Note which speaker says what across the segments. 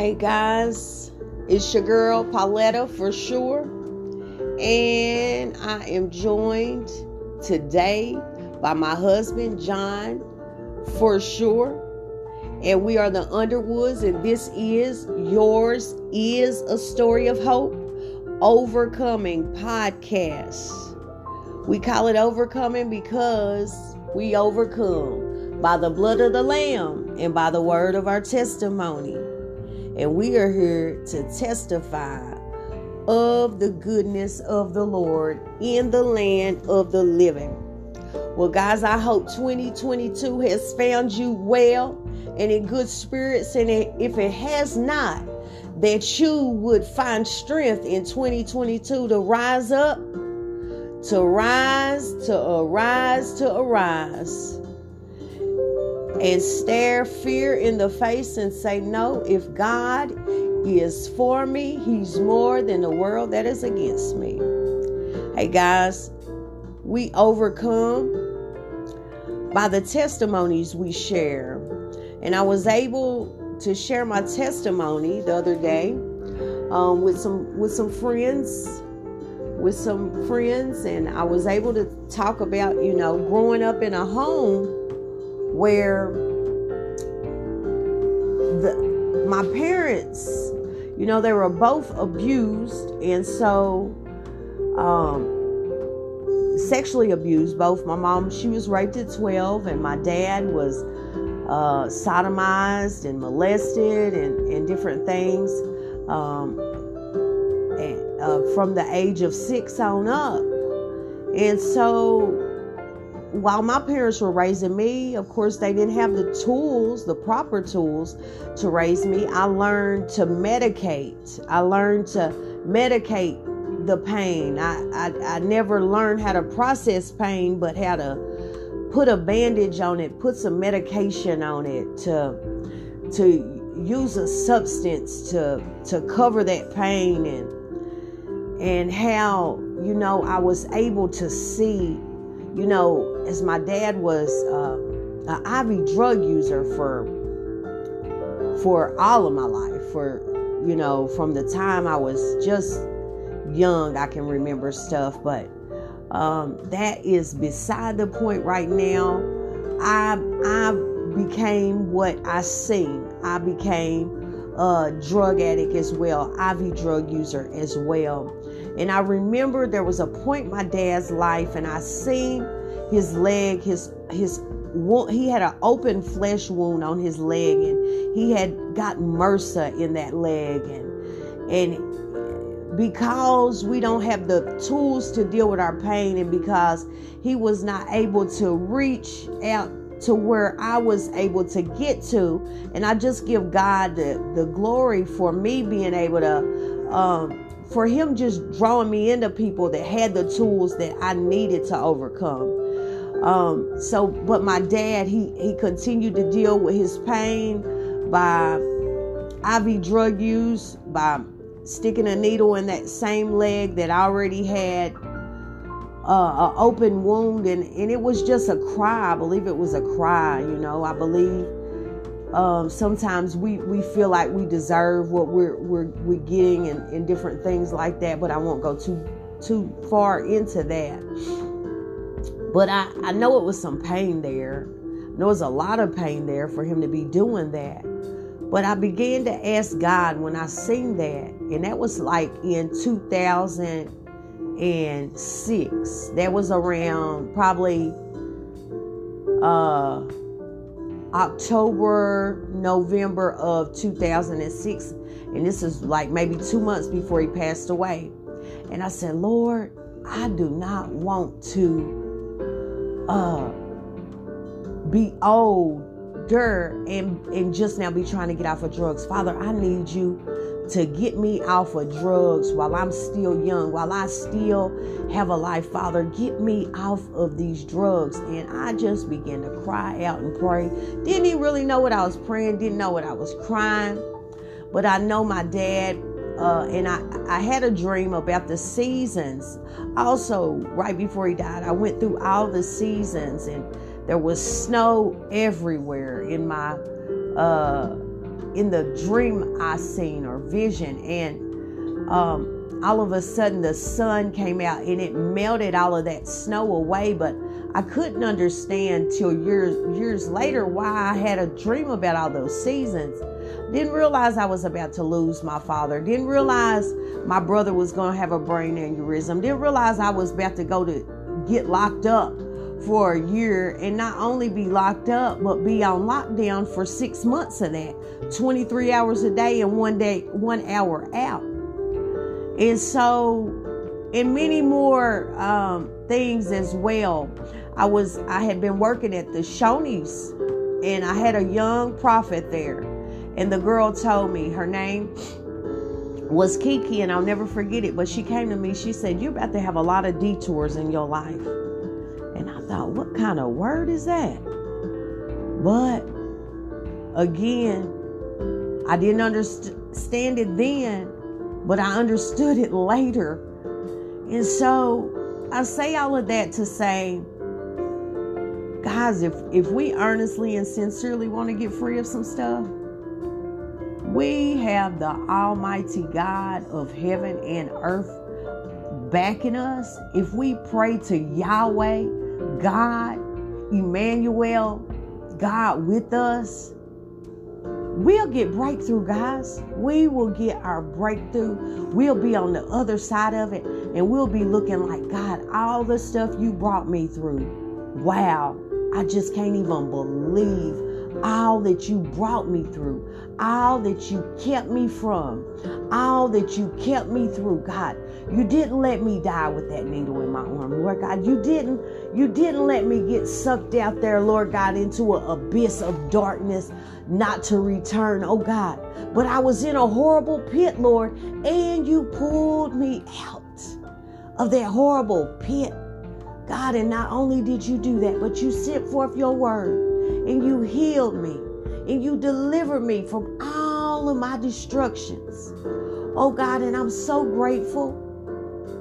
Speaker 1: Hey guys, it's your girl Pauletta for sure, and I am joined today by my husband John for sure, and we are the Underwoods, and this is yours is a story of hope overcoming podcast. We call it overcoming because we overcome by the blood of the Lamb and by the word of our testimony. And we are here to testify of the goodness of the Lord in the land of the living. Well, guys, I hope 2022 has found you well and in good spirits. And if it has not, that you would find strength in 2022 to rise up, to rise, to arise, to arise and stare fear in the face and say, No, if God is for me, He's more than the world that is against me. Hey guys, we overcome by the testimonies we share. And I was able to share my testimony the other day um, with some with some friends with some friends and I was able to talk about you know growing up in a home where the my parents, you know, they were both abused, and so um, sexually abused. Both my mom, she was raped at twelve, and my dad was uh, sodomized and molested and, and different things um, and, uh, from the age of six on up. And so while my parents were raising me, of course, they didn't have the tools, the proper tools to raise me. I learned to medicate. I learned to medicate the pain. I, I, I never learned how to process pain, but how to put a bandage on it, put some medication on it, to to use a substance to to cover that pain and and how you know I was able to see you know, as my dad was uh, an IV drug user for for all of my life, for you know, from the time I was just young, I can remember stuff, but um, that is beside the point right now. I I became what I seen. I became a drug addict as well, IV drug user as well. And I remember there was a point in my dad's life, and I seen his leg, his his he had an open flesh wound on his leg, and he had gotten MRSA in that leg, and and because we don't have the tools to deal with our pain, and because he was not able to reach out to where I was able to get to. And I just give God the, the glory for me being able to um, for him just drawing me into people that had the tools that I needed to overcome. Um, so, but my dad, he he continued to deal with his pain by IV drug use, by sticking a needle in that same leg that already had uh, open wound, and and it was just a cry. I believe it was a cry. You know, I believe um, sometimes we, we feel like we deserve what we're we're, we're getting and, and different things like that but i won't go too too far into that. But I, I know it was some pain there. There was a lot of pain there for him to be doing that. But i began to ask god when i seen that and that was like in 2006 that was around probably uh October, November of 2006. And this is like maybe two months before he passed away. And I said, Lord, I do not want to uh, be older and, and just now be trying to get off of drugs. Father, I need you to get me off of drugs while I'm still young, while I still have a life. Father, get me off of these drugs. And I just began to cry out and pray. Didn't even really know what I was praying, didn't know what I was crying. But I know my dad, uh, and I, I had a dream about the seasons. Also, right before he died, I went through all the seasons, and there was snow everywhere in my uh, in the dream I seen or vision, and um, all of a sudden the sun came out and it melted all of that snow away. But I couldn't understand till years years later why I had a dream about all those seasons. Didn't realize I was about to lose my father. Didn't realize my brother was going to have a brain aneurysm. Didn't realize I was about to go to get locked up for a year and not only be locked up, but be on lockdown for six months of that 23 hours a day and one day, one hour out. And so, and many more um, things as well. I was, I had been working at the Shoney's and I had a young prophet there. And the girl told me her name was Kiki, and I'll never forget it. But she came to me, she said, You're about to have a lot of detours in your life. Thought, What kind of word is that? But again, I didn't understand it then, but I understood it later. And so I say all of that to say, guys, if, if we earnestly and sincerely want to get free of some stuff, we have the Almighty God of heaven and earth backing us. If we pray to Yahweh, God, Emmanuel, God with us, we'll get breakthrough, guys. We will get our breakthrough. We'll be on the other side of it and we'll be looking like, God, all the stuff you brought me through. Wow, I just can't even believe all that you brought me through, all that you kept me from, all that you kept me through. God, you didn't let me die with that needle in my arm, Lord God. You didn't, you didn't let me get sucked out there, Lord God, into an abyss of darkness, not to return, oh God. But I was in a horrible pit, Lord, and you pulled me out of that horrible pit. God, and not only did you do that, but you sent forth your word and you healed me and you delivered me from all of my destructions. Oh God, and I'm so grateful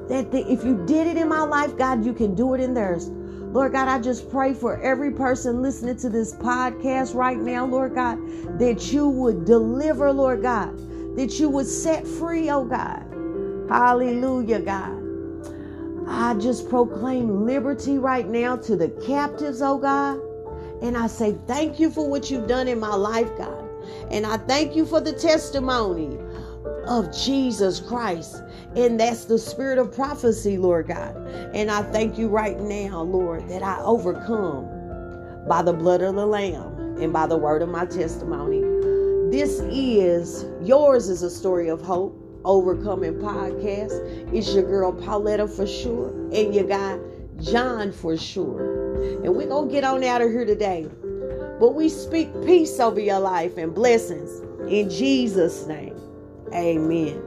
Speaker 1: that the, if you did it in my life, God, you can do it in theirs. Lord God, I just pray for every person listening to this podcast right now, Lord God, that you would deliver, Lord God, that you would set free, oh God. Hallelujah, God. I just proclaim liberty right now to the captives, oh God. And I say, Thank you for what you've done in my life, God. And I thank you for the testimony of Jesus Christ. And that's the spirit of prophecy, Lord God. And I thank you right now, Lord, that I overcome by the blood of the Lamb and by the word of my testimony. This is yours is a story of hope. Overcoming podcast. It's your girl Pauletta for sure, and your guy John for sure. And we're going to get on out of here today. But we speak peace over your life and blessings in Jesus' name. Amen.